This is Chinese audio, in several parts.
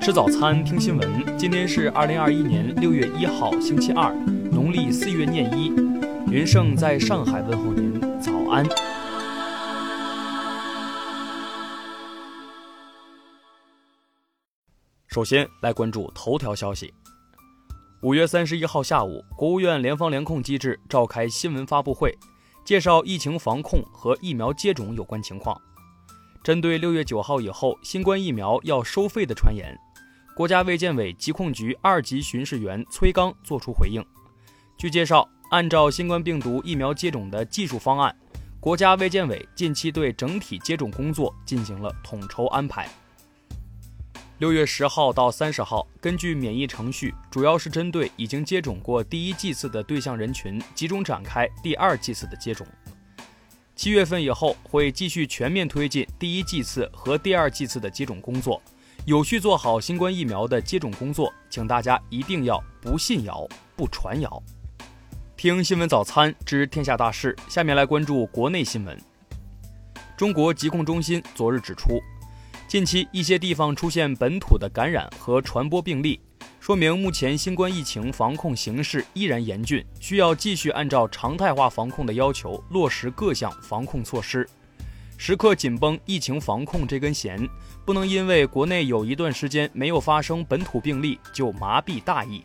吃早餐，听新闻。今天是二零二一年六月一号，星期二，农历四月廿一。云盛在上海问候您，早安。首先来关注头条消息。五月三十一号下午，国务院联防联控机制召开新闻发布会，介绍疫情防控和疫苗接种有关情况。针对六月九号以后新冠疫苗要收费的传言。国家卫健委疾控局二级巡视员崔刚作出回应。据介绍，按照新冠病毒疫苗接种的技术方案，国家卫健委近期对整体接种工作进行了统筹安排。六月十号到三十号，根据免疫程序，主要是针对已经接种过第一剂次的对象人群，集中展开第二剂次的接种。七月份以后，会继续全面推进第一剂次和第二剂次的接种工作。有序做好新冠疫苗的接种工作，请大家一定要不信谣、不传谣。听新闻早餐知天下大事，下面来关注国内新闻。中国疾控中心昨日指出，近期一些地方出现本土的感染和传播病例，说明目前新冠疫情防控形势依然严峻，需要继续按照常态化防控的要求落实各项防控措施。时刻紧绷疫情防控这根弦，不能因为国内有一段时间没有发生本土病例就麻痹大意。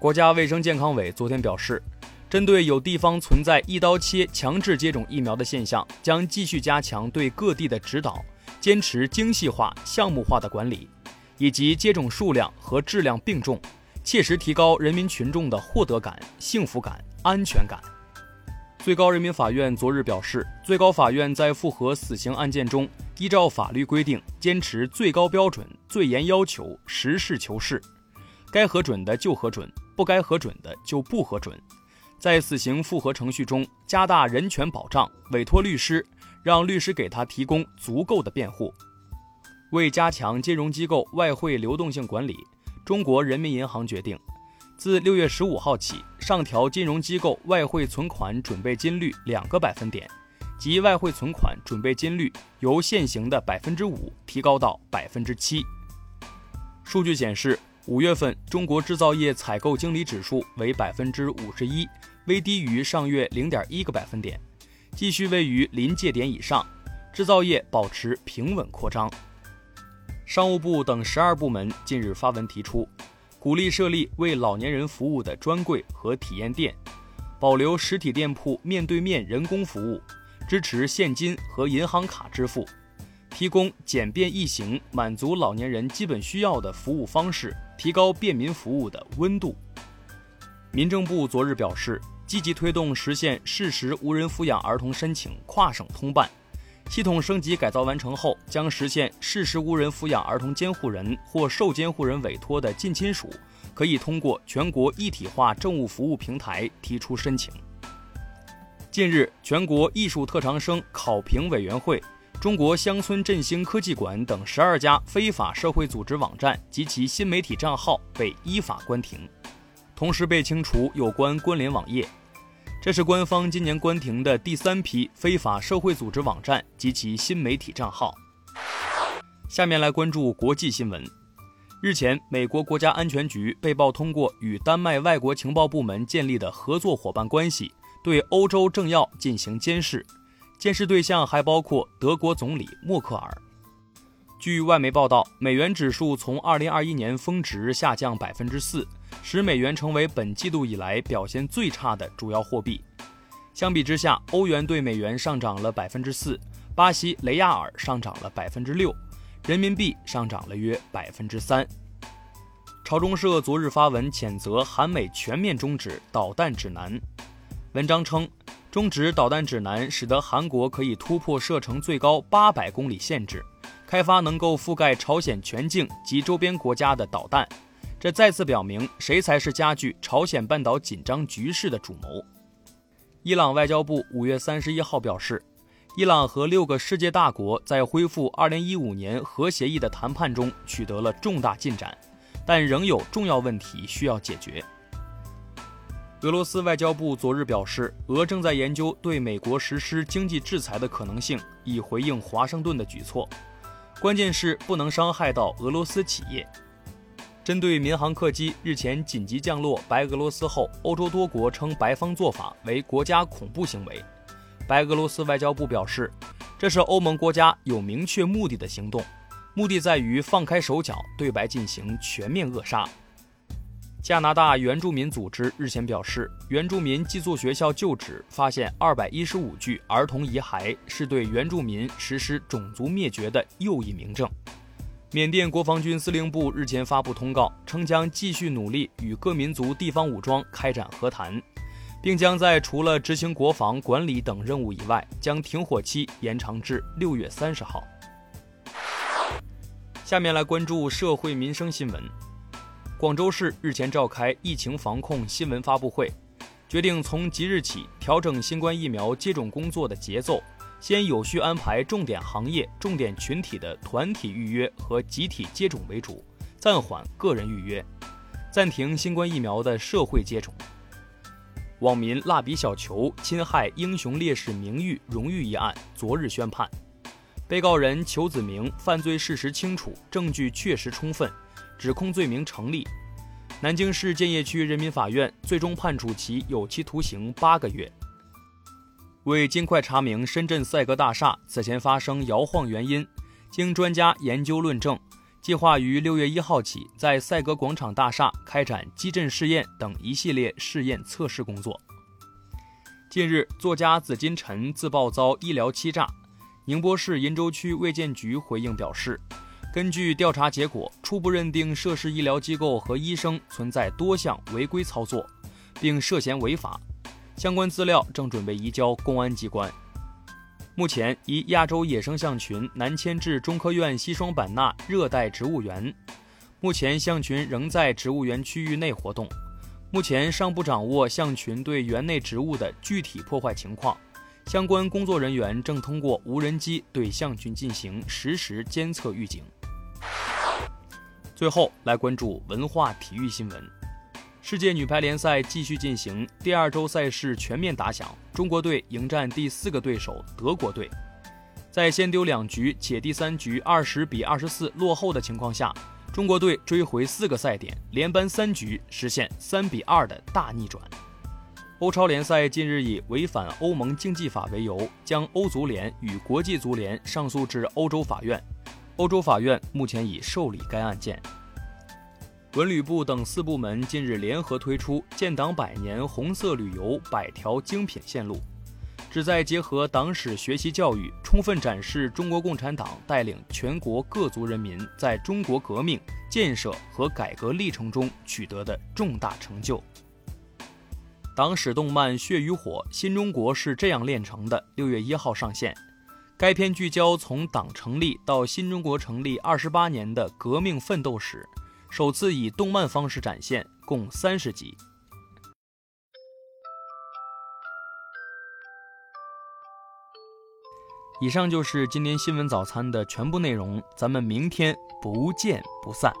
国家卫生健康委昨天表示，针对有地方存在一刀切强制接种疫苗的现象，将继续加强对各地的指导，坚持精细化、项目化的管理，以及接种数量和质量并重，切实提高人民群众的获得感、幸福感、安全感。最高人民法院昨日表示，最高法院在复核死刑案件中，依照法律规定，坚持最高标准、最严要求，实事求是，该核准的就核准，不该核准的就不核准。在死刑复核程序中，加大人权保障，委托律师，让律师给他提供足够的辩护。为加强金融机构外汇流动性管理，中国人民银行决定。自六月十五号起，上调金融机构外汇存款准备金率两个百分点，即外汇存款准备金率由现行的百分之五提高到百分之七。数据显示，五月份中国制造业采购经理指数为百分之五十一，微低于上月零点一个百分点，继续位于临界点以上，制造业保持平稳扩张。商务部等十二部门近日发文提出。鼓励设立为老年人服务的专柜和体验店，保留实体店铺面对面人工服务，支持现金和银行卡支付，提供简便易行、满足老年人基本需要的服务方式，提高便民服务的温度。民政部昨日表示，积极推动实现适时无人抚养儿童申请跨省通办。系统升级改造完成后，将实现事实无人抚养儿童监护人或受监护人委托的近亲属，可以通过全国一体化政务服务平台提出申请。近日，全国艺术特长生考评委员会、中国乡村振兴科技馆等十二家非法社会组织网站及其新媒体账号被依法关停，同时被清除有关关联网页。这是官方今年关停的第三批非法社会组织网站及其新媒体账号。下面来关注国际新闻。日前，美国国家安全局被曝通过与丹麦外国情报部门建立的合作伙伴关系，对欧洲政要进行监视，监视对象还包括德国总理默克尔。据外媒报道，美元指数从2021年峰值下降百分之四。使美元成为本季度以来表现最差的主要货币。相比之下，欧元对美元上涨了百分之四，巴西雷亚尔上涨了百分之六，人民币上涨了约百分之三。朝中社昨日发文谴责韩美全面终止导弹指南。文章称，终止导弹指南使得韩国可以突破射程最高八百公里限制，开发能够覆盖朝鲜全境及周边国家的导弹。这再次表明，谁才是加剧朝鲜半岛紧张局势的主谋。伊朗外交部五月三十一号表示，伊朗和六个世界大国在恢复二零一五年核协议的谈判中取得了重大进展，但仍有重要问题需要解决。俄罗斯外交部昨日表示，俄正在研究对美国实施经济制裁的可能性，以回应华盛顿的举措。关键是不能伤害到俄罗斯企业。针对民航客机日前紧急降落白俄罗斯后，欧洲多国称白方做法为国家恐怖行为。白俄罗斯外交部表示，这是欧盟国家有明确目的的行动，目的在于放开手脚，对白进行全面扼杀。加拿大原住民组织日前表示，原住民寄宿学校旧址发现二百一十五具儿童遗骸，是对原住民实施种族灭绝的又一明证。缅甸国防军司令部日前发布通告，称将继续努力与各民族地方武装开展和谈，并将在除了执行国防管理等任务以外，将停火期延长至六月三十号。下面来关注社会民生新闻。广州市日前召开疫情防控新闻发布会，决定从即日起调整新冠疫苗接种工作的节奏。先有序安排重点行业、重点群体的团体预约和集体接种为主，暂缓个人预约，暂停新冠疫苗的社会接种。网民蜡笔小球侵害英雄烈士名誉荣誉一案昨日宣判，被告人裘子明犯罪事实清楚，证据确实充分，指控罪名成立。南京市建邺区人民法院最终判处其有期徒刑八个月。为尽快查明深圳赛格大厦此前发生摇晃原因，经专家研究论证，计划于六月一号起在赛格广场大厦开展基震试验等一系列试验测试工作。近日，作家紫金陈自曝遭医疗欺诈，宁波市鄞州区卫健局回应表示，根据调查结果，初步认定涉事医疗机构和医生存在多项违规操作，并涉嫌违法。相关资料正准备移交公安机关。目前，一亚洲野生象群南迁至中科院西双版纳热带植物园。目前，象群仍在植物园区域内活动。目前尚不掌握象群对园内植物的具体破坏情况。相关工作人员正通过无人机对象群进行实时监测预警。最后来关注文化体育新闻。世界女排联赛继续进行，第二周赛事全面打响。中国队迎战第四个对手德国队，在先丢两局且第三局二十比二十四落后的情况下，中国队追回四个赛点，连扳三局，实现三比二的大逆转。欧超联赛近日以违反欧盟竞技法为由，将欧足联与国际足联上诉至欧洲法院，欧洲法院目前已受理该案件。文旅部等四部门近日联合推出建党百年红色旅游百条精品线路，旨在结合党史学习教育，充分展示中国共产党带领全国各族人民在中国革命、建设和改革历程中取得的重大成就。党史动漫《血与火：新中国是这样炼成的》六月一号上线，该片聚焦从党成立到新中国成立二十八年的革命奋斗史。首次以动漫方式展现，共三十集。以上就是今天新闻早餐的全部内容，咱们明天不见不散。